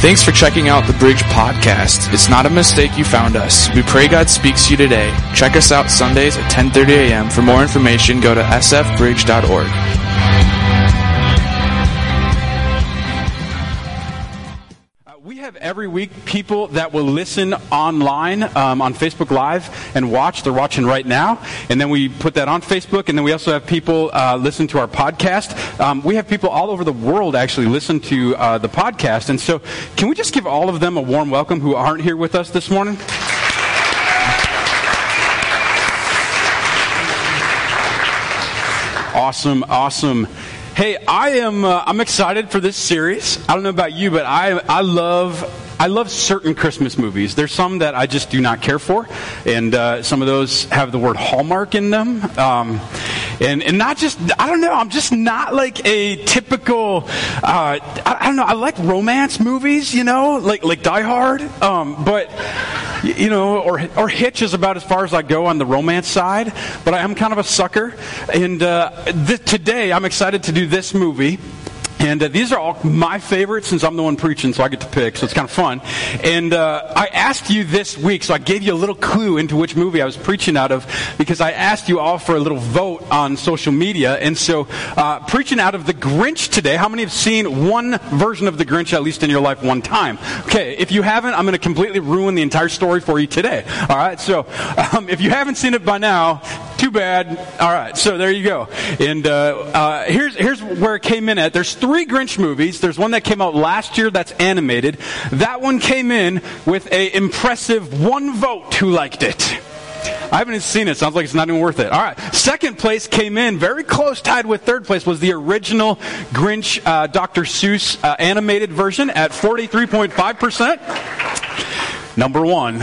Thanks for checking out the Bridge Podcast. It's not a mistake you found us. We pray God speaks to you today. Check us out Sundays at 10:30 a.m. For more information, go to sfbridge.org. have every week people that will listen online um, on Facebook Live and watch. They're watching right now. And then we put that on Facebook. And then we also have people uh, listen to our podcast. Um, we have people all over the world actually listen to uh, the podcast. And so, can we just give all of them a warm welcome who aren't here with us this morning? Awesome, awesome. Hey, I am uh, I'm excited for this series. I don't know about you, but I I love I love certain Christmas movies. There's some that I just do not care for, and uh, some of those have the word Hallmark in them. Um, and and not just I don't know. I'm just not like a typical. Uh, I, I, don't know. I like romance movies, you know, like like Die Hard. Um, but you know, or or Hitch is about as far as I go on the romance side. But I am kind of a sucker, and uh, th- today I'm excited to do this movie. And uh, these are all my favorites since I'm the one preaching, so I get to pick, so it's kind of fun. And uh, I asked you this week, so I gave you a little clue into which movie I was preaching out of because I asked you all for a little vote on social media. And so, uh, preaching out of The Grinch today, how many have seen one version of The Grinch at least in your life one time? Okay, if you haven't, I'm going to completely ruin the entire story for you today. All right, so um, if you haven't seen it by now, too bad. All right, so there you go. And uh, uh, here's here's where it came in at. There's three Grinch movies. There's one that came out last year that's animated. That one came in with a impressive one vote who liked it. I haven't seen it. Sounds like it's not even worth it. All right. Second place came in very close, tied with third place, was the original Grinch uh, Dr. Seuss uh, animated version at 43.5%. Number one,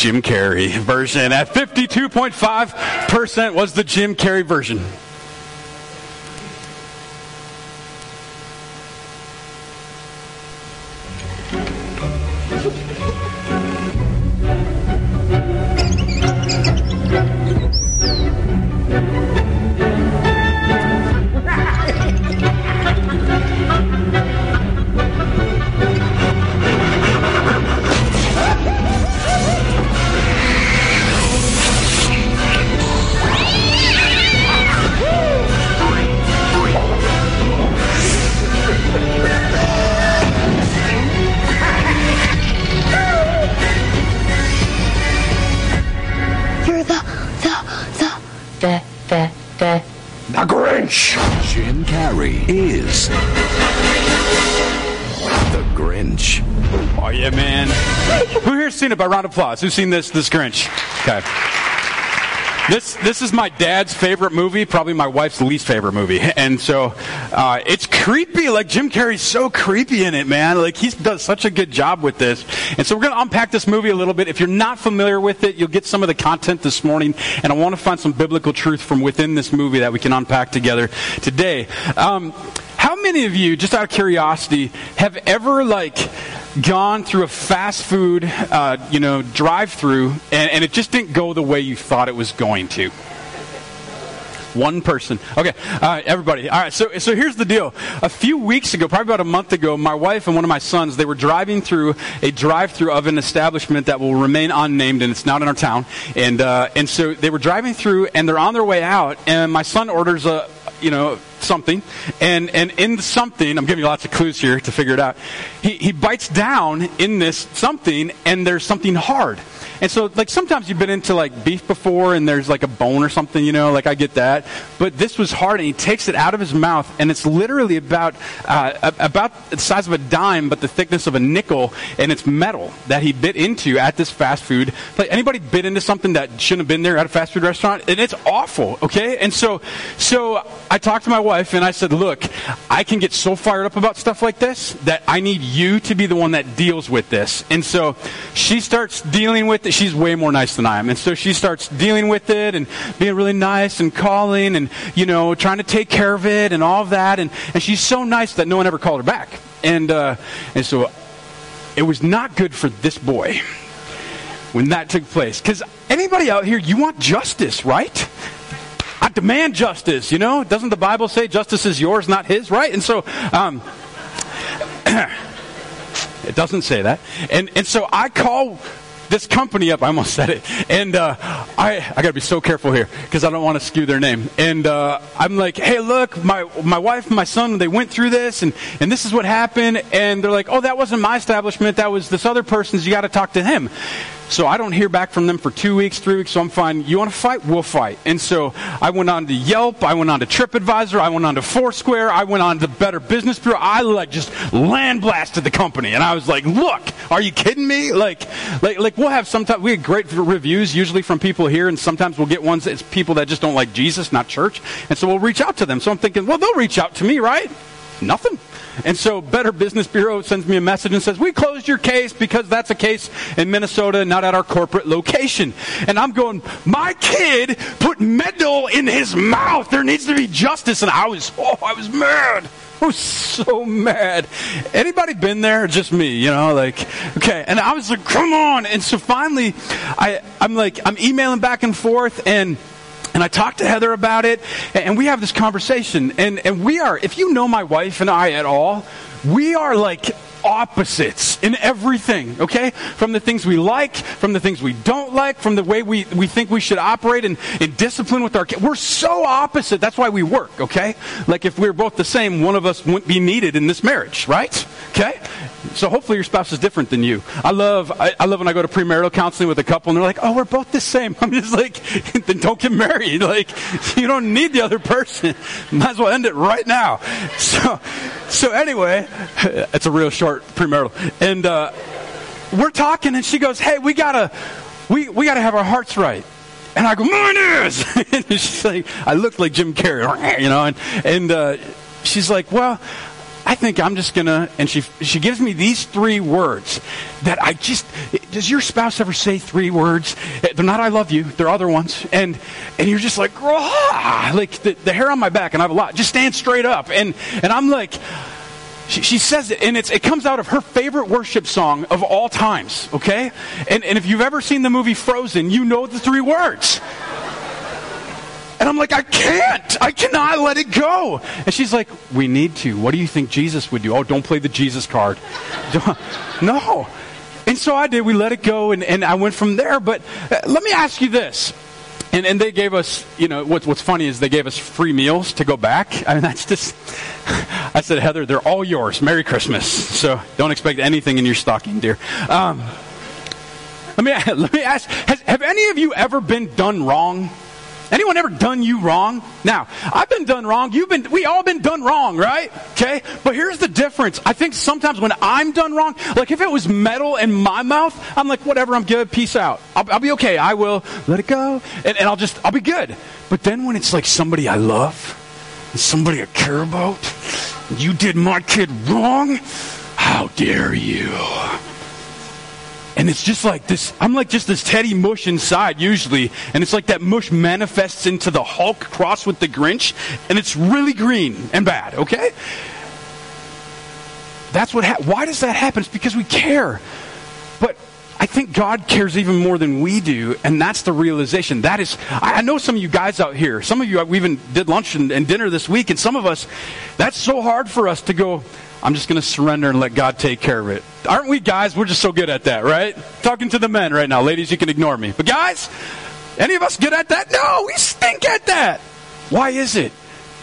Jim Carrey version at 52.5% was the Jim Carrey version. Grinch. Jim Carrey is the Grinch. Oh yeah, man! Who here's seen it by round of applause? Who's seen this? This Grinch? Okay. This this is my dad's favorite movie, probably my wife's least favorite movie, and so uh, it's creepy. Like Jim Carrey's so creepy in it, man. Like he does such a good job with this, and so we're going to unpack this movie a little bit. If you're not familiar with it, you'll get some of the content this morning, and I want to find some biblical truth from within this movie that we can unpack together today. Um, how many of you, just out of curiosity, have ever like gone through a fast food, uh, you know, drive-through, and, and it just didn't go the way you thought it was going to? One person. Okay, all right, everybody. All right, so so here's the deal. A few weeks ago, probably about a month ago, my wife and one of my sons they were driving through a drive-through of an establishment that will remain unnamed, and it's not in our town. And uh, and so they were driving through, and they're on their way out, and my son orders a you know something and and in something i'm giving you lots of clues here to figure it out he, he bites down in this something and there's something hard and so like sometimes you've been into like beef before and there's like a bone or something you know like i get that. But this was hard and he takes it out of his mouth and it's literally about uh, about the size of a dime but the thickness of a nickel and it's metal that he bit into at this fast food. Like anybody bit into something that shouldn't have been there at a fast food restaurant? And it's awful okay? And so so i talked to my wife and i said look i can get so fired up about stuff like this that i need you to be the one that deals with this. And so she starts dealing with it she's way more nice than i am and so she starts dealing with it and being really nice and calling and you know trying to take care of it and all of that and, and she's so nice that no one ever called her back and uh, and so it was not good for this boy when that took place because anybody out here you want justice right I demand justice, you know? Doesn't the Bible say justice is yours, not his, right? And so, um, It doesn't say that. And, and so I call this company up. I almost said it. And uh, I, I got to be so careful here because I don't want to skew their name. And uh, I'm like, hey, look, my, my wife and my son, they went through this, and, and this is what happened. And they're like, oh, that wasn't my establishment. That was this other person's. You got to talk to him. So I don't hear back from them for two weeks, three weeks, so I'm fine. You want to fight? We'll fight. And so I went on to Yelp, I went on to TripAdvisor, I went on to Foursquare, I went on to Better Business Bureau. I like just land blasted the company. And I was like, look, are you kidding me? Like, like, like we'll have sometimes, we get great reviews usually from people here, and sometimes we'll get ones that's people that just don't like Jesus, not church. And so we'll reach out to them. So I'm thinking, well, they'll reach out to me, right? Nothing. And so Better Business Bureau sends me a message and says, We closed your case because that's a case in Minnesota, not at our corporate location. And I'm going, My kid put metal in his mouth. There needs to be justice. And I was, oh, I was mad. I was so mad. Anybody been there? Just me, you know, like, okay. And I was like, come on. And so finally, I, I'm like, I'm emailing back and forth and and I talked to Heather about it, and we have this conversation. And, and we are, if you know my wife and I at all, we are like opposites in everything, okay? From the things we like, from the things we don't like, from the way we, we think we should operate and, in discipline with our kids. We're so opposite. That's why we work, okay? Like if we are both the same, one of us wouldn't be needed in this marriage, right? Okay? So hopefully your spouse is different than you. I love I, I, love when I go to premarital counseling with a couple and they're like, "Oh, we're both the same." I'm just like, "Then don't get married. Like, you don't need the other person. Might as well end it right now." So, so anyway, it's a real short premarital, and uh, we're talking, and she goes, "Hey, we gotta we we gotta have our hearts right." And I go, "Mine is." and she's like, I look like Jim Carrey, you know, and and uh, she's like, "Well." I think I'm just gonna, and she she gives me these three words that I just. Does your spouse ever say three words? They're not "I love you." They're other ones, and and you're just like, ah, like the, the hair on my back, and I have a lot. Just stand straight up, and and I'm like. She, she says it, and it's it comes out of her favorite worship song of all times, okay? And, and if you've ever seen the movie Frozen, you know the three words. And I'm like, I can't. I cannot let it go. And she's like, We need to. What do you think Jesus would do? Oh, don't play the Jesus card. no. And so I did. We let it go, and, and I went from there. But uh, let me ask you this. And, and they gave us, you know, what's, what's funny is they gave us free meals to go back. I mean, that's just, I said, Heather, they're all yours. Merry Christmas. So don't expect anything in your stocking, dear. Um, let, me, let me ask, has, have any of you ever been done wrong? Anyone ever done you wrong? Now, I've been done wrong. You've been, we all been done wrong, right? Okay? But here's the difference. I think sometimes when I'm done wrong, like if it was metal in my mouth, I'm like, whatever, I'm good, peace out. I'll, I'll be okay. I will let it go, and, and I'll just, I'll be good. But then when it's like somebody I love, and somebody I care about, you did my kid wrong, how dare you? And it's just like this, I'm like just this Teddy mush inside usually. And it's like that mush manifests into the Hulk cross with the Grinch. And it's really green and bad, okay? That's what, ha- why does that happen? It's because we care. But I think God cares even more than we do, and that's the realization. That is, I know some of you guys out here, some of you, we even did lunch and, and dinner this week, and some of us, that's so hard for us to go, I'm just going to surrender and let God take care of it. Aren't we guys? We're just so good at that, right? Talking to the men right now. Ladies, you can ignore me. But guys, any of us good at that? No, we stink at that. Why is it?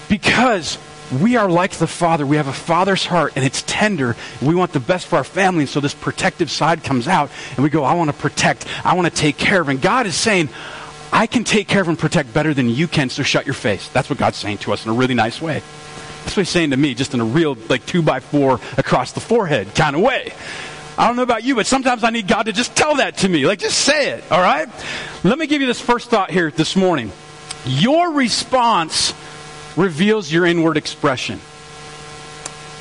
Because we are like the Father. We have a Father's heart, and it's tender. We want the best for our family, and so this protective side comes out, and we go, I want to protect. I want to take care of. And God is saying, I can take care of and protect better than you can, so shut your face. That's what God's saying to us in a really nice way. That's what he's saying to me, just in a real, like, two by four across the forehead kind of way. I don't know about you, but sometimes I need God to just tell that to me. Like, just say it, all right? Let me give you this first thought here this morning. Your response reveals your inward expression.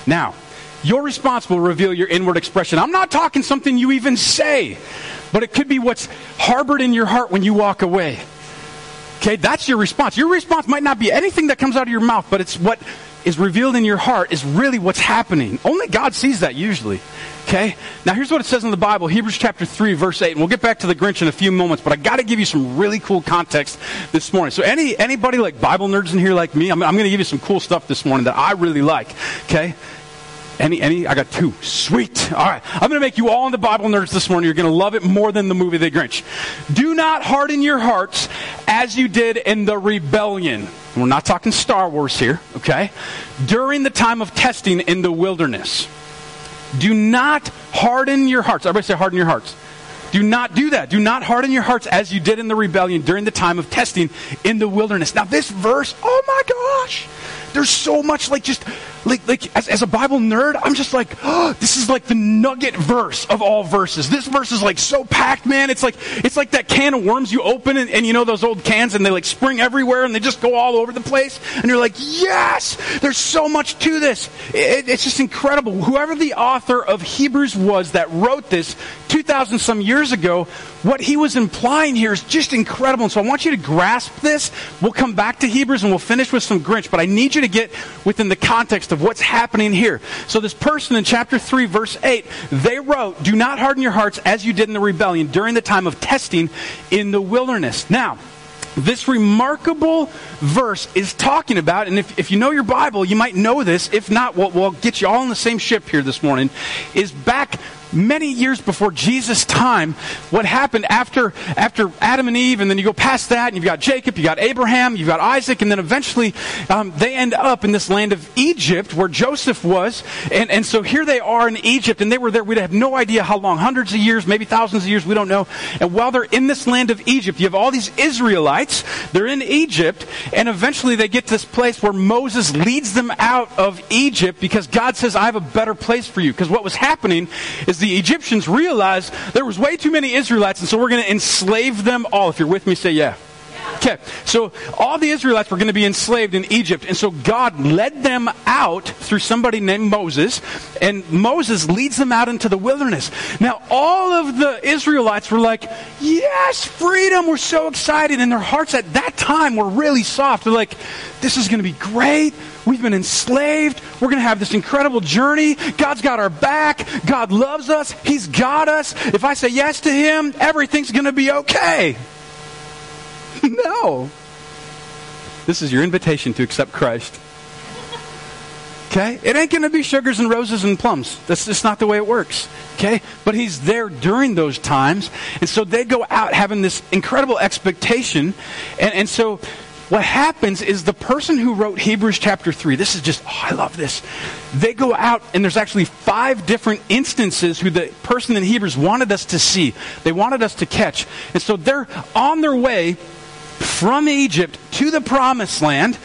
Now, your response will reveal your inward expression. I'm not talking something you even say, but it could be what's harbored in your heart when you walk away. Okay, that's your response. Your response might not be anything that comes out of your mouth, but it's what is revealed in your heart is really what's happening. Only God sees that usually. Okay? Now here's what it says in the Bible, Hebrews chapter 3, verse 8. And we'll get back to the Grinch in a few moments, but I gotta give you some really cool context this morning. So any anybody like Bible nerds in here like me, I'm, I'm gonna give you some cool stuff this morning that I really like. Okay? Any, any? I got two. Sweet. All right. I'm going to make you all into Bible nerds this morning. You're going to love it more than the movie The Grinch. Do not harden your hearts as you did in the rebellion. We're not talking Star Wars here, okay? During the time of testing in the wilderness. Do not harden your hearts. Everybody say harden your hearts. Do not do that. Do not harden your hearts as you did in the rebellion during the time of testing in the wilderness. Now, this verse, oh my gosh, there's so much like just like like as, as a Bible nerd, I'm just like, oh, this is like the nugget verse of all verses. This verse is like so packed, man. It's like it's like that can of worms you open and, and you know those old cans and they like spring everywhere and they just go all over the place. And you're like, yes, there's so much to this. It, it's just incredible. Whoever the author of Hebrews was that wrote this 2,000 some years ago, what he was implying here is just incredible. And so I want you to grasp this. We'll come back to Hebrews and we'll finish with some Grinch, but I need you to get within the context of what's happening here. So this person in chapter 3, verse 8, they wrote, Do not harden your hearts as you did in the rebellion during the time of testing in the wilderness. Now, this remarkable verse is talking about, and if, if you know your Bible, you might know this. If not, we'll, we'll get you all on the same ship here this morning. Is back many years before Jesus' time, what happened after, after Adam and Eve, and then you go past that, and you've got Jacob, you've got Abraham, you've got Isaac, and then eventually um, they end up in this land of Egypt where Joseph was. And, and so here they are in Egypt, and they were there, we'd have no idea how long, hundreds of years, maybe thousands of years, we don't know. And while they're in this land of Egypt, you have all these Israelites, they're in Egypt, and eventually they get to this place where Moses leads them out of Egypt because God says, I have a better place for you. Because what was happening is the Egyptians realized there was way too many Israelites, and so we're going to enslave them all. If you're with me, say yeah. Okay, so all the Israelites were going to be enslaved in Egypt, and so God led them out through somebody named Moses, and Moses leads them out into the wilderness. Now, all of the Israelites were like, Yes, freedom! We're so excited, and their hearts at that time were really soft. They're like, This is going to be great. We've been enslaved. We're going to have this incredible journey. God's got our back. God loves us. He's got us. If I say yes to Him, everything's going to be okay. no. This is your invitation to accept Christ. Okay? It ain't going to be sugars and roses and plums. That's just not the way it works. Okay? But he's there during those times. And so they go out having this incredible expectation. And, and so what happens is the person who wrote Hebrews chapter 3, this is just, oh, I love this. They go out, and there's actually five different instances who the person in Hebrews wanted us to see. They wanted us to catch. And so they're on their way from Egypt to the promised land.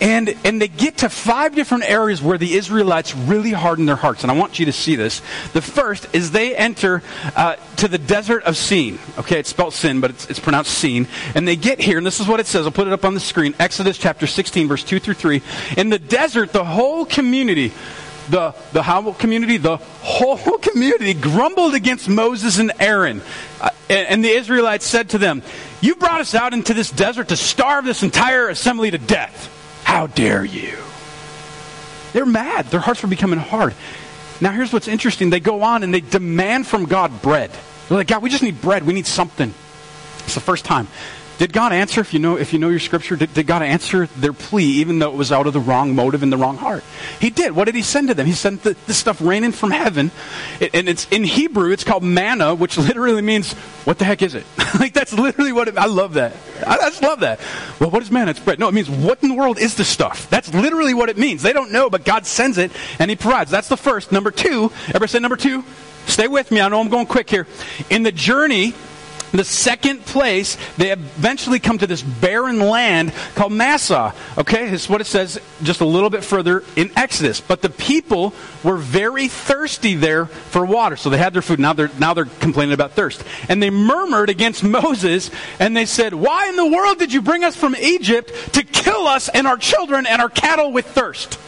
And, and they get to five different areas where the Israelites really harden their hearts. And I want you to see this. The first is they enter uh, to the desert of Sin. Okay, it's spelled sin, but it's, it's pronounced Sin. And they get here, and this is what it says. I'll put it up on the screen. Exodus chapter 16, verse 2 through 3. In the desert, the whole community the, the how community, the whole community grumbled against Moses and Aaron. Uh, and, and, the Israelites said to them, You brought us out into this desert to starve this entire assembly to death. How dare you? They're mad. Their hearts were becoming hard. Now, here's what's interesting. They go on and they demand from God bread. They're like, God, we just need bread. We need something. It's the first time. Did God answer, if you know, if you know your scripture, did, did, God answer their plea even though it was out of the wrong motive and the wrong heart? He did. What did he send to them? He sent the, the stuff raining from heaven. It, and it's in Hebrew, it's called manna, which literally means, what the heck is it? like that's literally what it, I love that. I, I just love that. Well, what is manna? It's bread. No, it means what in the world is this stuff? That's literally what it means. They don't know, but God sends it and he provides. That's the first. Number two, ever say number two? Stay with me. I know I'm going quick here. In the journey the second place, they eventually come to this barren land called Massah. Okay, this is what it says just a little bit further in Exodus. But the people were very thirsty there for water. So they had their food. Now they're, now they're complaining about thirst. And they murmured against Moses and they said, Why in the world did you bring us from Egypt to kill us and our children and our cattle with thirst?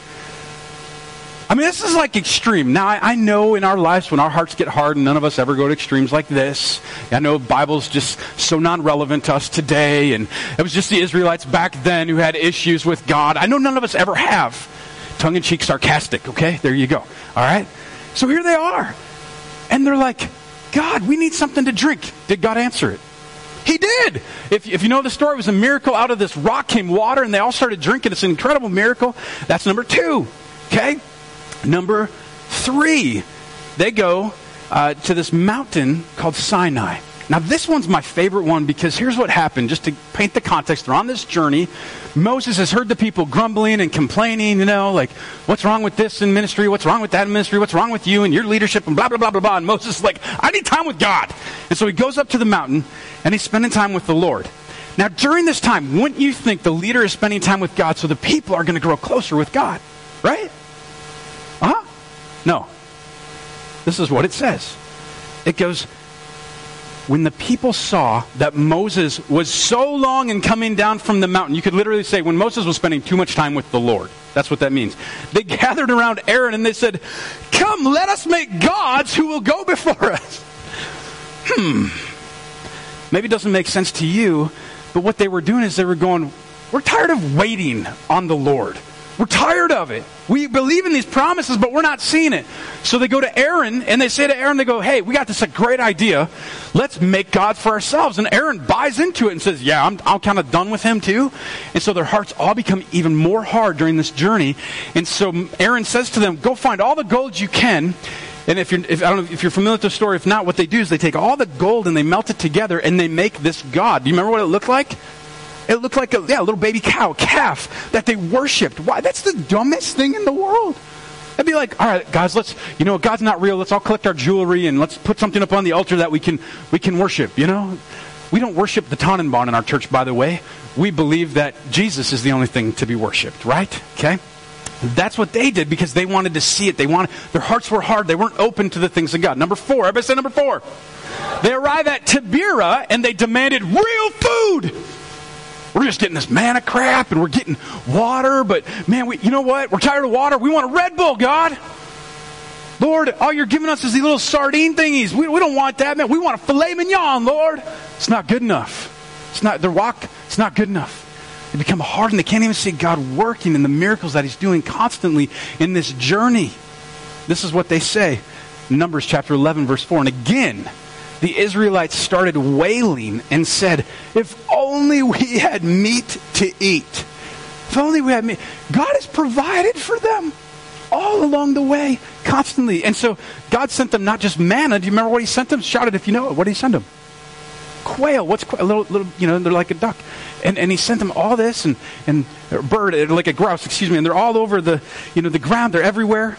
I mean, this is like extreme. Now, I, I, know in our lives when our hearts get hard, and none of us ever go to extremes like this. I know Bible's just so non-relevant to us today, and it was just the Israelites back then who had issues with God. I know none of us ever have. Tongue-in-cheek sarcastic, okay? There you go. All right? So here they are. And they're like, God, we need something to drink. Did God answer it? He did. If, if you know the story, it was a miracle. Out of this rock came water, and they all started drinking. It's an incredible miracle. That's number two. Okay? Number three, they go uh, to this mountain called Sinai. Now, this one's my favorite one because here's what happened. Just to paint the context, they're on this journey. Moses has heard the people grumbling and complaining, you know, like, what's wrong with this in ministry? What's wrong with that in ministry? What's wrong with you and your leadership? And blah, blah, blah, blah, blah. And Moses is like, I need time with God. And so he goes up to the mountain and he's spending time with the Lord. Now, during this time, wouldn't you think the leader is spending time with God so the people are going to grow closer with God? Right? No. This is what it says. It goes, when the people saw that Moses was so long in coming down from the mountain, you could literally say when Moses was spending too much time with the Lord. That's what that means. They gathered around Aaron and they said, Come, let us make gods who will go before us. Hmm. Maybe it doesn't make sense to you, but what they were doing is they were going, We're tired of waiting on the Lord. We're tired of it. We believe in these promises, but we're not seeing it. So they go to Aaron and they say to Aaron, they go, Hey, we got this a great idea. Let's make gods for ourselves. And Aaron buys into it and says, Yeah, I'm, I'm kind of done with him too. And so their hearts all become even more hard during this journey. And so Aaron says to them, Go find all the gold you can. And if you're, if, I don't know if you're familiar with the story, if not, what they do is they take all the gold and they melt it together and they make this god. Do you remember what it looked like? It looked like a, yeah, little baby cow, calf that they worshipped. Why? That's the dumbest thing in the world. I'd be like, all right, guys, let's, you know, God's not real. Let's all collect our jewelry and let's put something up on the altar that we can, we can worship, you know? We don't worship the Tannenbaum in our church, by the way. We believe that Jesus is the only thing to be worshiped, right? Okay? That's what they did because they wanted to see it. They wanted, their hearts were hard. They weren't open to the things of God. Number four, everybody say number four. They arrive at Taberah and they demanded real food. We're just getting this manna crap and we're getting water, but man, we, you know what? We're tired of water. We want a Red Bull, God. Lord, all you're giving us is these little sardine thingies. We, we don't want that, man. We want a filet mignon, Lord. It's not good enough. It's not, the rock, it's not good enough. They become hardened. They can't even see God working in the miracles that He's doing constantly in this journey. This is what they say. Numbers chapter 11, verse 4. And again, the Israelites started wailing and said, If only we had meat to eat. If only we had meat. God has provided for them all along the way, constantly. And so God sent them not just manna. Do you remember what He sent them? Shout it if you know it. What did He send them? Quail. What's quail? A little, little, you know, they're like a duck. And, and He sent them all this and, and bird, like a grouse, excuse me. And they're all over the, you know, the ground. They're everywhere.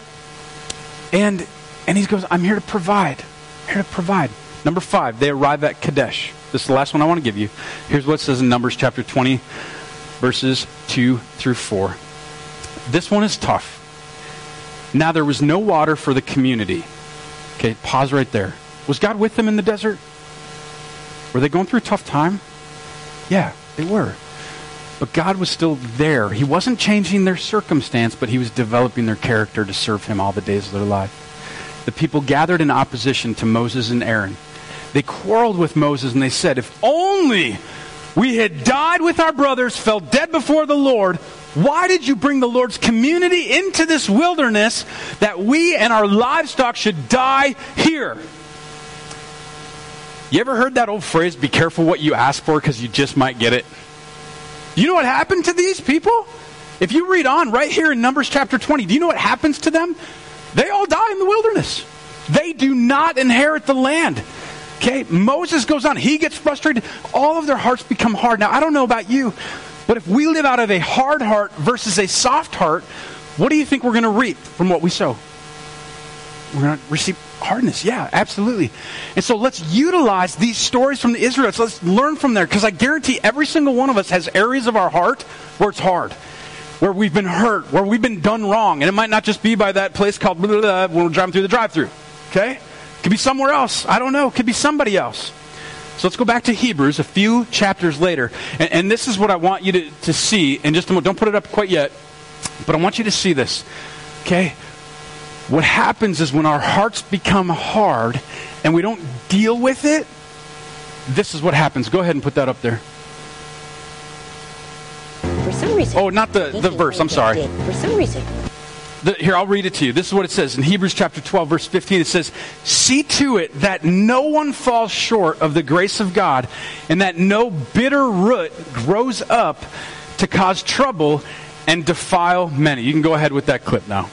And, and He goes, I'm here to provide. I'm here to provide. Number five, they arrive at Kadesh. This is the last one I want to give you. Here's what it says in Numbers chapter 20, verses 2 through 4. This one is tough. Now there was no water for the community. Okay, pause right there. Was God with them in the desert? Were they going through a tough time? Yeah, they were. But God was still there. He wasn't changing their circumstance, but He was developing their character to serve Him all the days of their life. The people gathered in opposition to Moses and Aaron they quarreled with Moses and they said, If only we had died with our brothers, fell dead before the Lord, why did you bring the Lord's community into this wilderness that we and our livestock should die here? You ever heard that old phrase, be careful what you ask for because you just might get it? You know what happened to these people? If you read on right here in Numbers chapter 20, do you know what happens to them? They all die in the wilderness. They do not inherit the land. Okay, Moses goes on. He gets frustrated. All of their hearts become hard. Now, I don't know about you, but if we live out of a hard heart versus a soft heart, what do you think we're going to reap from what we sow? We're going to receive hardness. Yeah, absolutely. And so let's utilize these stories from the Israelites. Let's learn from there because I guarantee every single one of us has areas of our heart where it's hard where we've been hurt, where we've been done wrong. And it might not just be by that place called blah, blah, blah, when we're driving through the drive through. Okay? Could be somewhere else. I don't know. Could be somebody else. So let's go back to Hebrews a few chapters later. And, and this is what I want you to, to see in just a moment. Don't put it up quite yet, but I want you to see this. Okay? What happens is when our hearts become hard and we don't deal with it, this is what happens. Go ahead and put that up there. For some reason. Oh, not the, the verse. I'm sorry. For some reason. The, here, I'll read it to you. This is what it says. In Hebrews chapter 12, verse 15, it says, See to it that no one falls short of the grace of God, and that no bitter root grows up to cause trouble and defile many. You can go ahead with that clip now.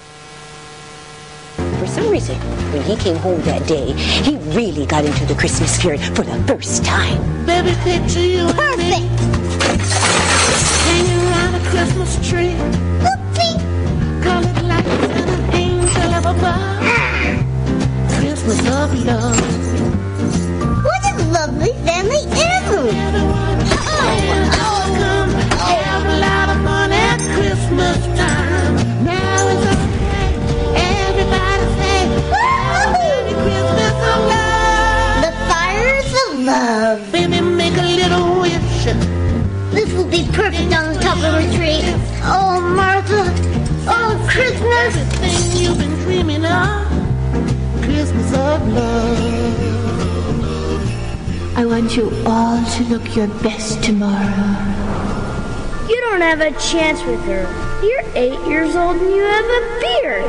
For some reason, when he came home that day, he really got into the Christmas spirit for the first time. Baby, picture you and me hanging around a Christmas tree. Whoopsie. Christmas of love. What a lovely family. Everyone Oh, love. I want you all to look your best tomorrow. You don't have a chance with her. You're eight years old and you have a beard.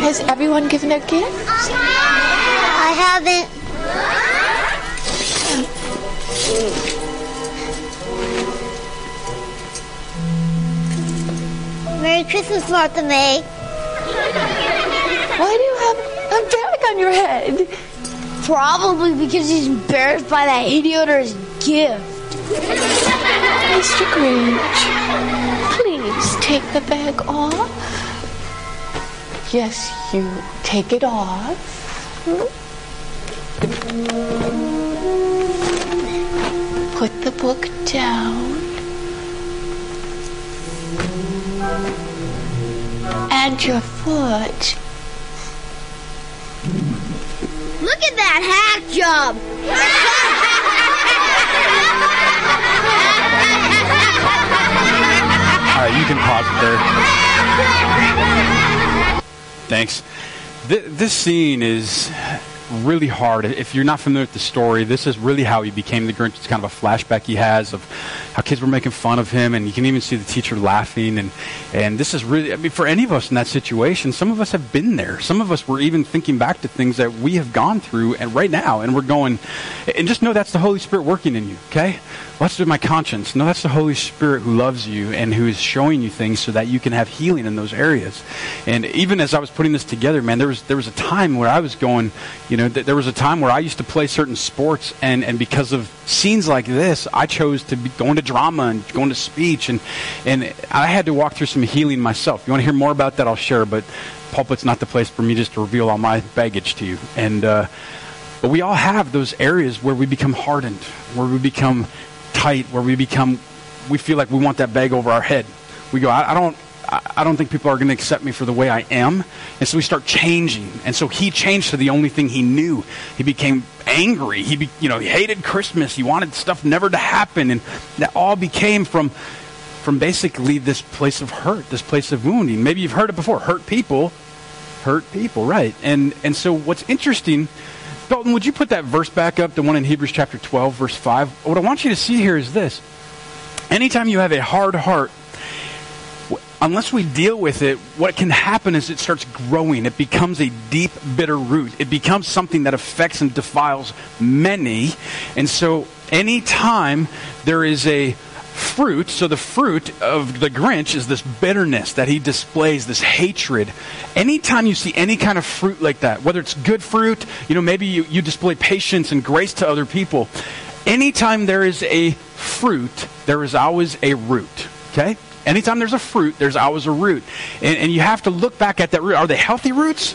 Has everyone given a gift? Haven't. Merry Christmas, Martha May. Why do you have a bag on your head? Probably because he's embarrassed by that idiot or his gift. Mr. Grinch, please take the bag off. Yes, you take it off. Put the book down. And your foot. Look at that hack job. All right, you can pause it there. Thanks. Th- this scene is really hard. If you're not familiar with the story, this is really how he became the Grinch. It's kind of a flashback he has of how kids were making fun of him, and you can even see the teacher laughing. And and this is really, I mean, for any of us in that situation, some of us have been there. Some of us were even thinking back to things that we have gone through, and right now, and we're going, and just know that's the Holy Spirit working in you. Okay, well, that's with my conscience. No, that's the Holy Spirit who loves you and who is showing you things so that you can have healing in those areas. And even as I was putting this together, man, there was there was a time where I was going, you know, th- there was a time where I used to play certain sports, and and because of scenes like this, I chose to be going to drama and going to speech, and and I had to walk through some healing myself. You want to hear more about that? I'll share, but pulpit's not the place for me just to reveal all my baggage to you. And uh, but we all have those areas where we become hardened, where we become tight, where we become, we feel like we want that bag over our head. We go, I, I don't, I, don't think people are going to accept me for the way I am, and so we start changing. And so he changed to the only thing he knew. He became angry. He, be, you know, he hated Christmas. He wanted stuff never to happen, and that all became from, from basically this place of hurt, this place of wounding. Maybe you've heard it before. Hurt people, hurt people, right? And and so what's interesting. Dalton, would you put that verse back up, the one in Hebrews chapter 12, verse 5? What I want you to see here is this. Anytime you have a hard heart, unless we deal with it, what can happen is it starts growing. It becomes a deep, bitter root. It becomes something that affects and defiles many. And so, anytime there is a fruit, so the fruit of the Grinch is this bitterness that he displays, this hatred. Anytime you see any kind of fruit like that, whether it's good fruit, you know, maybe you, you display patience and grace to other people. Anytime there is a fruit, there is always a root. Okay? Anytime there's a fruit, there's always a root. And, and you have to look back at that root. Are they healthy roots?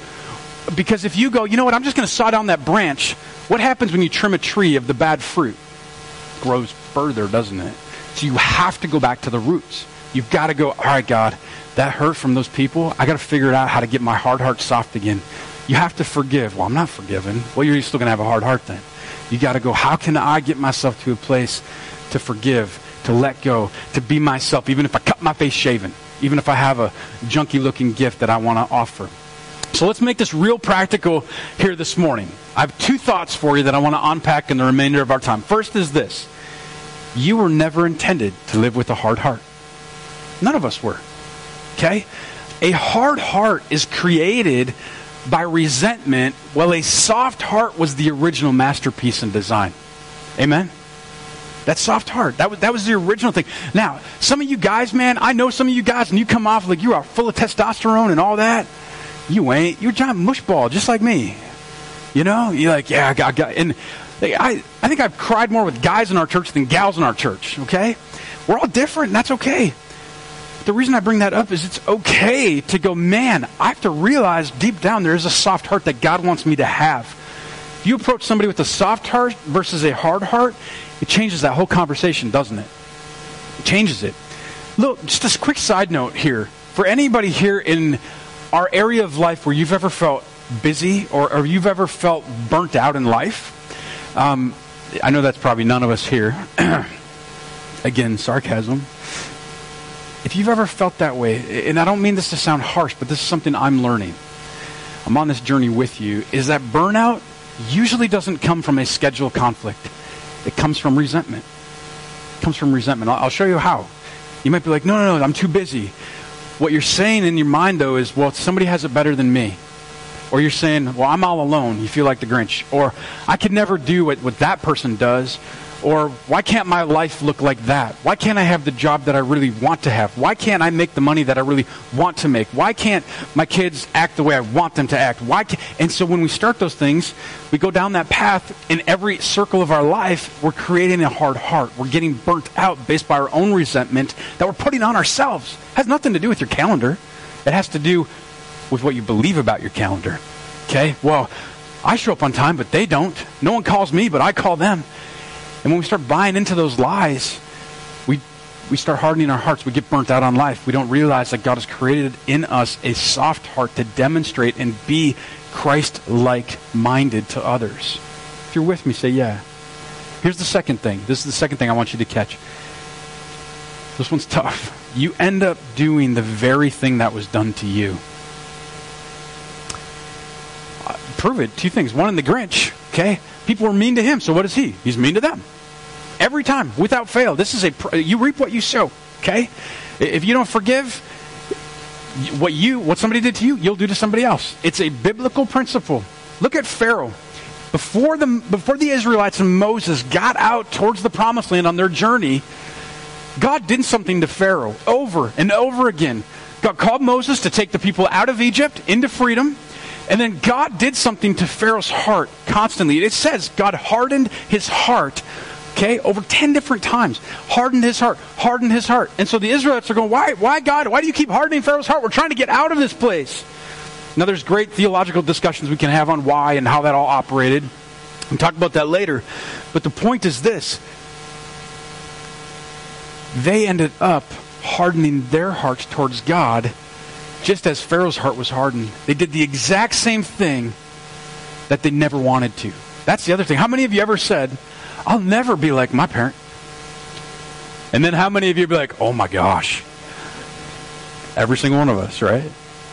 Because if you go, you know what, I'm just going to saw down that branch, what happens when you trim a tree of the bad fruit? It grows further, doesn't it? So you have to go back to the roots. You've got to go, all right, God, that hurt from those people. I got to figure out how to get my hard heart soft again. You have to forgive. Well, I'm not forgiven. Well, you're still going to have a hard heart then. You got to go, how can I get myself to a place to forgive, to let go, to be myself, even if I cut my face shaven, even if I have a junky looking gift that I want to offer. So let's make this real practical here this morning. I have two thoughts for you that I want to unpack in the remainder of our time. First is this you were never intended to live with a hard heart. None of us were. Okay? A hard heart is created by resentment, while a soft heart was the original masterpiece in design. Amen? That soft heart. That was, that was the original thing. Now, some of you guys, man, I know some of you guys, and you come off like you are full of testosterone and all that. You ain't. You're a giant mushball, just like me. You know? You're like, yeah, I got, I got. And I, I think I've cried more with guys in our church than gals in our church, okay? We're all different, and that's okay. The reason I bring that up is it's okay to go, man, I have to realize deep down there is a soft heart that God wants me to have. If you approach somebody with a soft heart versus a hard heart, it changes that whole conversation, doesn't it? It changes it. Look, just a quick side note here. For anybody here in our area of life where you've ever felt busy or, or you've ever felt burnt out in life, um, I know that's probably none of us here. Again, sarcasm. If you've ever felt that way, and I don't mean this to sound harsh, but this is something I'm learning. I'm on this journey with you, is that burnout usually doesn't come from a schedule conflict. It comes from resentment. It comes from resentment. I'll, I'll show you how. You might be like, no, no, no, I'm too busy. What you're saying in your mind, though, is, well, somebody has it better than me. Or you're saying, well, I'm all alone. You feel like the Grinch. Or I could never do what, what that person does. Or why can't my life look like that? Why can't I have the job that I really want to have? Why can't I make the money that I really want to make? Why can't my kids act the way I want them to act? Why. And so when we start those things, we go down that path in every circle of our life, we're creating a hard heart. We're getting burnt out based by our own resentment that we're putting on ourselves. It has nothing to do with your calendar. It has to do with what you believe about your calendar. Okay? Well, I show up on time, but they don't. No one calls me, but I call them. And when we start buying into those lies, we, we start hardening our hearts. We get burnt out on life. We don't realize that God has created in us a soft heart to demonstrate and be Christ like minded to others. If you're with me, say yeah. Here's the second thing. This is the second thing I want you to catch. This one's tough. You end up doing the very thing that was done to you. Uh, prove it. Two things. One in the Grinch, okay? People were mean to him, so what is he? He's mean to them. Every time, without fail. This is a you reap what you sow, okay? If you don't forgive what you what somebody did to you, you'll do to somebody else. It's a biblical principle. Look at Pharaoh. Before the before the Israelites and Moses got out towards the promised land on their journey, God did something to Pharaoh over and over again. God called Moses to take the people out of Egypt into freedom. And then God did something to Pharaoh's heart constantly. It says God hardened his heart, okay, over 10 different times. Hardened his heart, hardened his heart. And so the Israelites are going, why, why God? Why do you keep hardening Pharaoh's heart? We're trying to get out of this place. Now, there's great theological discussions we can have on why and how that all operated. We'll talk about that later. But the point is this they ended up hardening their hearts towards God just as Pharaoh's heart was hardened. They did the exact same thing that they never wanted to. That's the other thing. How many of you ever said, I'll never be like my parent? And then how many of you be like, oh my gosh? Every single one of us, right?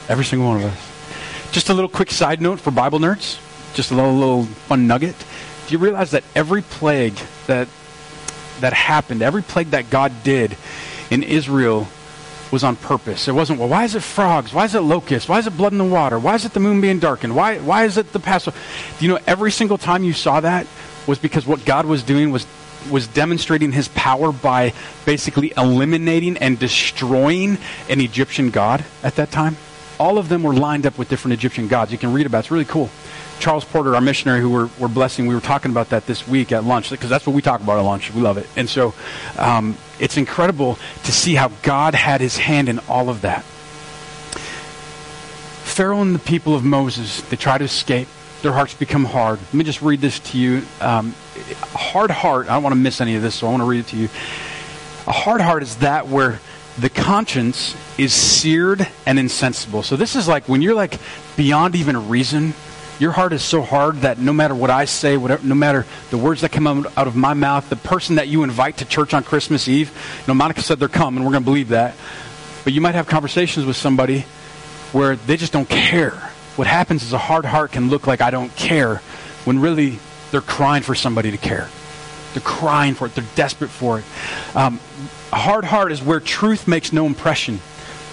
Every single one of us. Just a little quick side note for Bible nerds. Just a little, little fun nugget. Do you realize that every plague that that happened, every plague that God did in Israel was on purpose. It wasn't, well, why is it frogs? Why is it locusts? Why is it blood in the water? Why is it the moon being darkened? Why, why is it the Passover? Do you know every single time you saw that was because what God was doing was was demonstrating his power by basically eliminating and destroying an Egyptian god at that time. All of them were lined up with different Egyptian gods. You can read about it. It's really cool. Charles Porter, our missionary who we're, we're blessing, we were talking about that this week at lunch because that's what we talk about at lunch. We love it. And so um, it's incredible to see how God had his hand in all of that. Pharaoh and the people of Moses, they try to escape. Their hearts become hard. Let me just read this to you. Um, hard heart, I don't want to miss any of this, so I want to read it to you. A hard heart is that where the conscience is seared and insensible. So this is like when you're like beyond even reason. Your heart is so hard that no matter what I say, whatever, no matter the words that come out of my mouth, the person that you invite to church on Christmas Eve, you know, Monica said they're coming, we're going to believe that. But you might have conversations with somebody where they just don't care. What happens is a hard heart can look like I don't care when really they're crying for somebody to care. They're crying for it. They're desperate for it. Um, a hard heart is where truth makes no impression,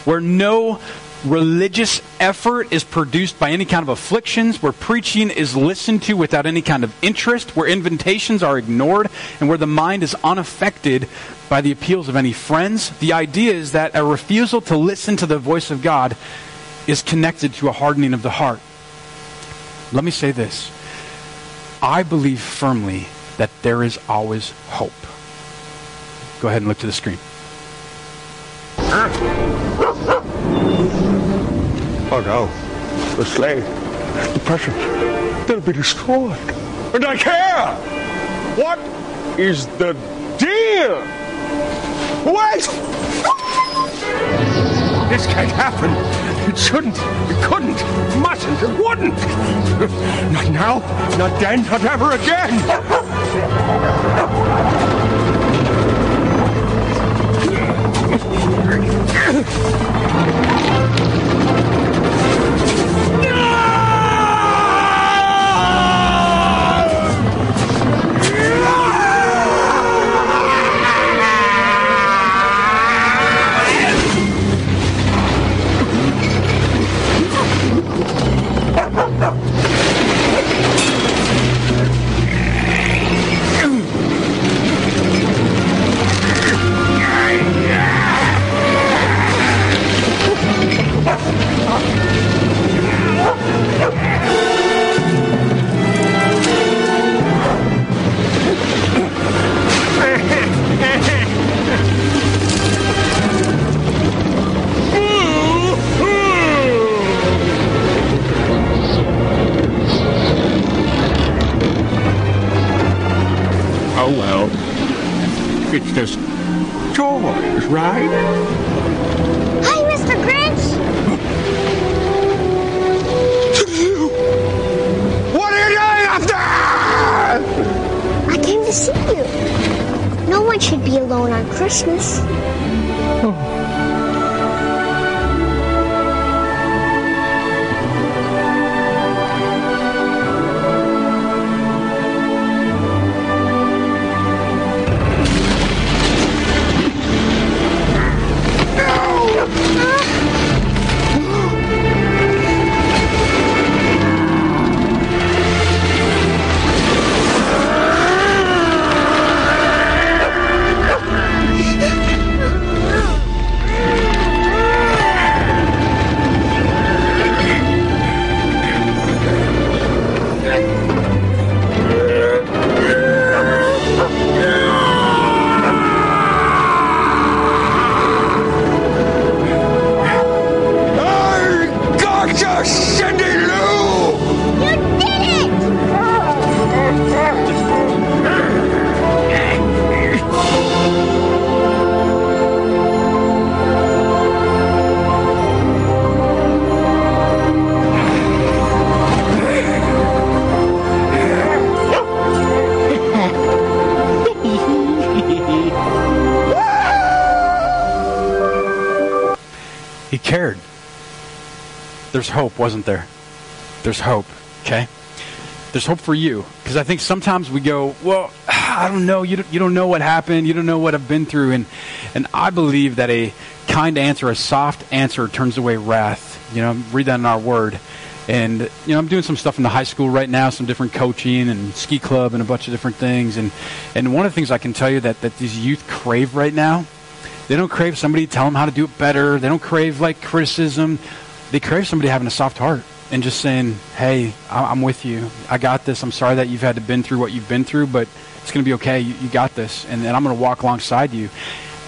where no religious effort is produced by any kind of afflictions, where preaching is listened to without any kind of interest, where invitations are ignored, and where the mind is unaffected by the appeals of any friends. The idea is that a refusal to listen to the voice of God is connected to a hardening of the heart. Let me say this I believe firmly that there is always hope. Go ahead and look to the screen. Oh no. The slave, the pressure, they'll be destroyed. And I care! What is the deal? Wait! This can't happen. It shouldn't. It couldn't. It mustn't. It wouldn't. Not now. Not then. Not ever again. It's just toys, right? Hi, Mr. Grinch. What are you doing there? I came to see you. No one should be alone on Christmas. I He cared. There's hope, wasn't there? There's hope, okay? There's hope for you. Because I think sometimes we go, well, I don't know. You don't, you don't know what happened. You don't know what I've been through. And, and I believe that a kind answer, a soft answer, turns away wrath. You know, read that in our word. And, you know, I'm doing some stuff in the high school right now, some different coaching and ski club and a bunch of different things. And, and one of the things I can tell you that, that these youth crave right now they don't crave somebody to tell them how to do it better. They don't crave like criticism. They crave somebody having a soft heart and just saying, "Hey, I'm with you. I got this. I'm sorry that you've had to been through what you've been through, but it's going to be okay. You, you got this, and, and I'm going to walk alongside you."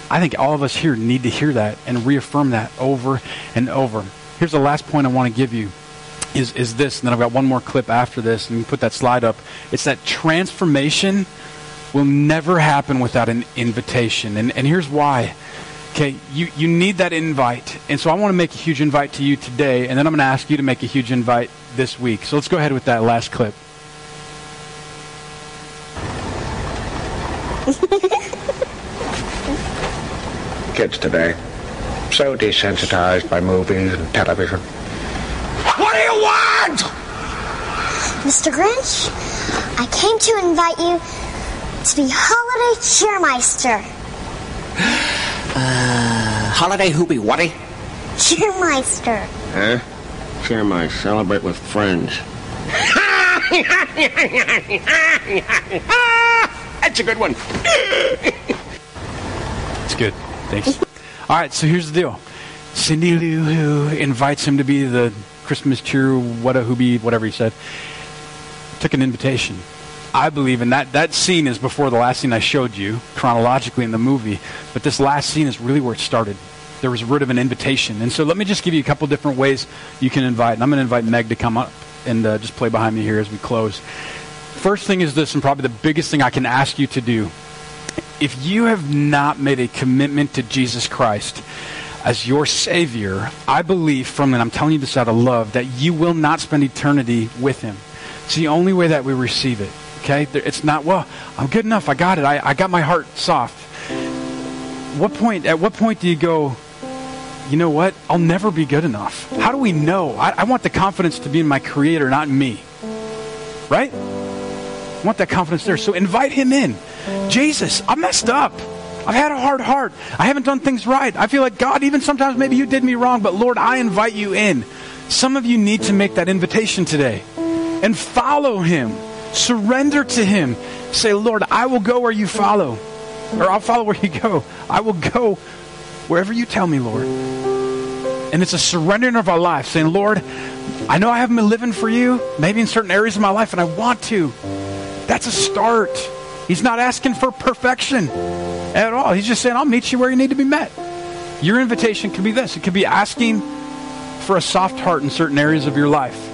I think all of us here need to hear that and reaffirm that over and over. Here's the last point I want to give you is, is this, and then I've got one more clip after this, and you can put that slide up. It's that transformation will never happen without an invitation. And, and here's why. Okay, you, you need that invite. And so I want to make a huge invite to you today, and then I'm going to ask you to make a huge invite this week. So let's go ahead with that last clip. Kids today, so desensitized by movies and television. What do you want? Mr. Grinch, I came to invite you to be holiday cheermeister. Uh, holiday Hoopy Whatty? Cheermeister. Huh? Share my celebrate with friends. That's a good one. It's good. Thanks. All right, so here's the deal. Cindy Lou Who invites him to be the Christmas cheer, what a who be, whatever he said, took an invitation. I believe in that. That scene is before the last scene I showed you chronologically in the movie, but this last scene is really where it started. There was a word of an invitation. And so let me just give you a couple different ways you can invite. And I'm going to invite Meg to come up and uh, just play behind me here as we close. First thing is this, and probably the biggest thing I can ask you to do. If you have not made a commitment to Jesus Christ as your Savior, I believe from, and I'm telling you this out of love, that you will not spend eternity with Him. It's the only way that we receive it. Okay? It's not, well, I'm good enough. I got it. I, I got my heart soft. What point, at what point do you go, you know what? I'll never be good enough. How do we know? I, I want the confidence to be in my Creator, not in me. Right? I want that confidence there. So invite Him in. Jesus, I messed up. I've had a hard heart. I haven't done things right. I feel like, God, even sometimes maybe you did me wrong, but Lord, I invite you in. Some of you need to make that invitation today and follow Him. Surrender to Him. Say, Lord, I will go where you follow, or I'll follow where you go. I will go wherever you tell me, Lord. And it's a surrendering of our life, saying, Lord, I know I haven't been living for you, maybe in certain areas of my life, and I want to. That's a start. He's not asking for perfection at all. He's just saying, I'll meet you where you need to be met. Your invitation could be this it could be asking for a soft heart in certain areas of your life.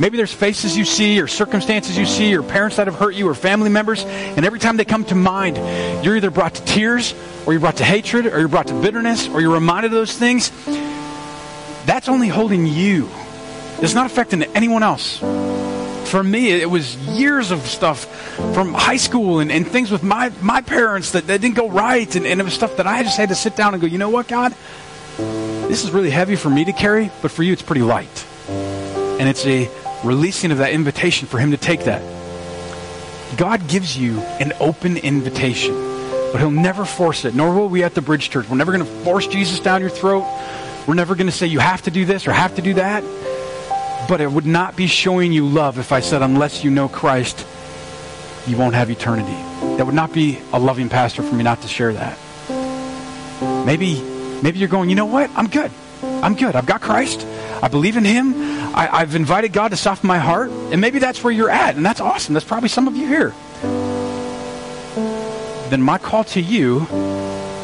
Maybe there's faces you see, or circumstances you see, or parents that have hurt you, or family members, and every time they come to mind, you're either brought to tears, or you're brought to hatred, or you're brought to bitterness, or you're reminded of those things. That's only holding you. It's not affecting anyone else. For me, it was years of stuff from high school and, and things with my, my parents that, that didn't go right, and, and it was stuff that I just had to sit down and go, you know what, God? This is really heavy for me to carry, but for you, it's pretty light. And it's a releasing of that invitation for him to take that. God gives you an open invitation, but he'll never force it, nor will we at the Bridge Church. We're never going to force Jesus down your throat. We're never going to say you have to do this or have to do that. But it would not be showing you love if I said, unless you know Christ, you won't have eternity. That would not be a loving pastor for me not to share that. Maybe, maybe you're going, you know what? I'm good. I'm good. I've got Christ. I believe in Him. I, have invited God to soften my heart. And maybe that's where you're at. And that's awesome. That's probably some of you here. Then my call to you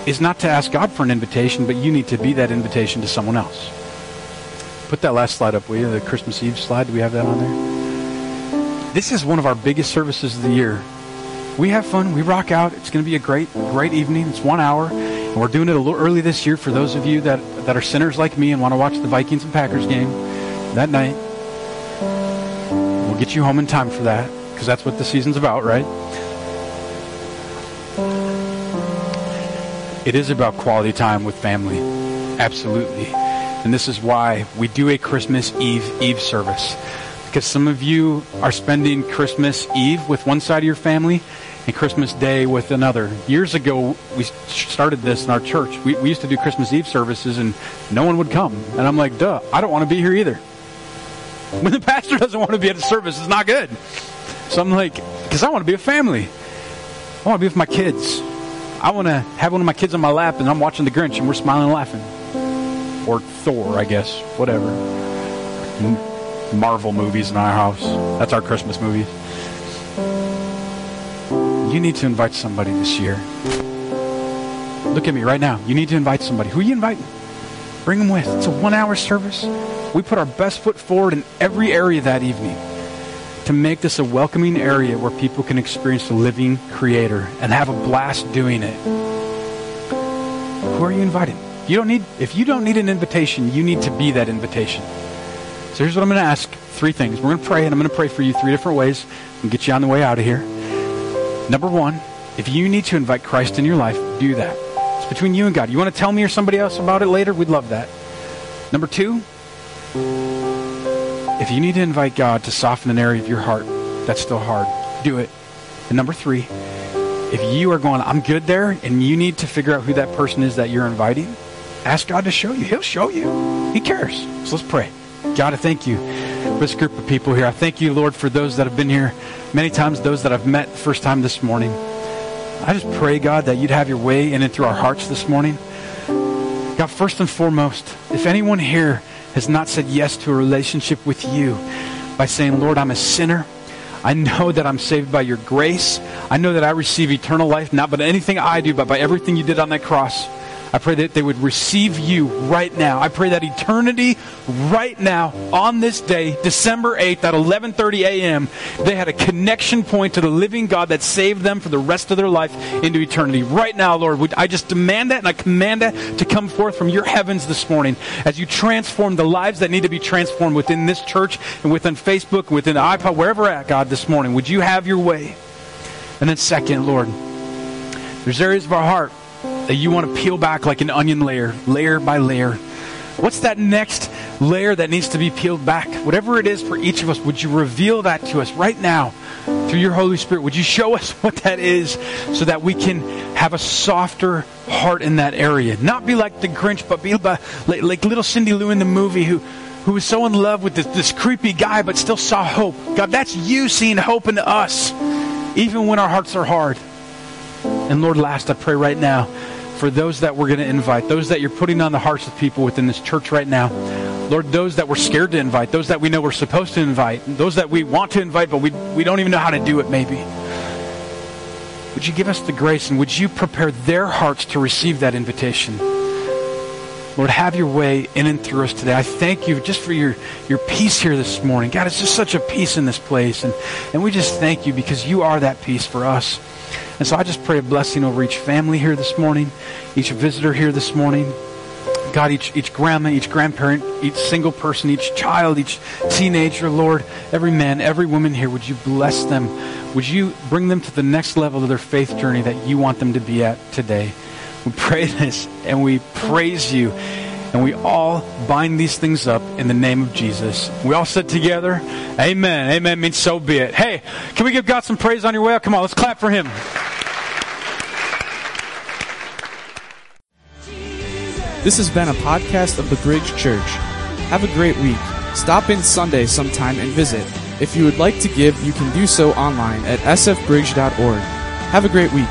is not to ask God for an invitation, but you need to be that invitation to someone else. Put that last slide up, will you? The Christmas Eve slide. Do we have that on there? This is one of our biggest services of the year. We have fun. We rock out. It's going to be a great, great evening. It's one hour. And we're doing it a little early this year for those of you that, that are sinners like me and want to watch the Vikings and Packers game that night. We'll get you home in time for that because that's what the season's about, right? It is about quality time with family. Absolutely. And this is why we do a Christmas Eve Eve service. Because some of you are spending Christmas Eve with one side of your family and Christmas Day with another. Years ago, we started this in our church. We, we used to do Christmas Eve services and no one would come. And I'm like, duh, I don't want to be here either. When the pastor doesn't want to be at a service, it's not good. So I'm like, because I want to be a family. I want to be with my kids. I want to have one of my kids on my lap and I'm watching The Grinch and we're smiling and laughing. Or Thor, I guess. Whatever. Marvel movies in our house. That's our Christmas movies. You need to invite somebody this year. Look at me right now. You need to invite somebody. Who are you inviting? Bring them with. It's a one hour service. We put our best foot forward in every area that evening to make this a welcoming area where people can experience the living creator and have a blast doing it. Who are you inviting? You don't need if you don't need an invitation, you need to be that invitation. So here's what I'm going to ask. Three things. We're going to pray, and I'm going to pray for you three different ways and get you on the way out of here. Number one, if you need to invite Christ in your life, do that. It's between you and God. You want to tell me or somebody else about it later? We'd love that. Number two, if you need to invite God to soften an area of your heart that's still hard, do it. And number three, if you are going, I'm good there, and you need to figure out who that person is that you're inviting, ask God to show you. He'll show you. He cares. So let's pray. God, I thank you this group of people here. I thank you, Lord, for those that have been here many times, those that I've met the first time this morning. I just pray, God, that you'd have your way in and through our hearts this morning. God, first and foremost, if anyone here has not said yes to a relationship with you by saying, Lord, I'm a sinner. I know that I'm saved by your grace. I know that I receive eternal life, not by anything I do, but by everything you did on that cross. I pray that they would receive you right now. I pray that eternity right now on this day, December 8th at 11:30 a.m., they had a connection point to the living God that saved them for the rest of their life into eternity. Right now, Lord, I just demand that and I command that to come forth from your heavens this morning as you transform the lives that need to be transformed within this church and within Facebook, within iPod, wherever at God this morning. Would you have your way? And then second, Lord, there's areas of our heart that you want to peel back like an onion layer, layer by layer. What's that next layer that needs to be peeled back? Whatever it is for each of us, would you reveal that to us right now through your Holy Spirit? Would you show us what that is so that we can have a softer heart in that area? Not be like the Grinch, but be like, little Cindy Lou in the movie who who was so in love with this, this creepy guy but still saw hope. God, that's you seeing hope in us, even when our hearts are hard. And Lord, last, I pray right now for those that we're going to invite, those that you're putting on the hearts of people within this church right now. Lord, those that we're scared to invite, those that we know we're supposed to invite, those that we want to invite, but we, we don't even know how to do it, maybe. Would you give us the grace and would you prepare their hearts to receive that invitation? Lord, have your way in and through us today. I thank you just for your, your peace here this morning. God, it's just such a peace in this place. And, and we just thank you because you are that peace for us. And so I just pray a blessing over each family here this morning, each visitor here this morning. God, each, each grandma, each grandparent, each single person, each child, each teenager, Lord, every man, every woman here, would you bless them? Would you bring them to the next level of their faith journey that you want them to be at today? We pray this and we praise you. And we all bind these things up in the name of Jesus. We all sit together. Amen. Amen means so be it. Hey, can we give God some praise on your way out? Come on, let's clap for him. This has been a podcast of the Bridge Church. Have a great week. Stop in Sunday sometime and visit. If you would like to give, you can do so online at sfbridge.org. Have a great week.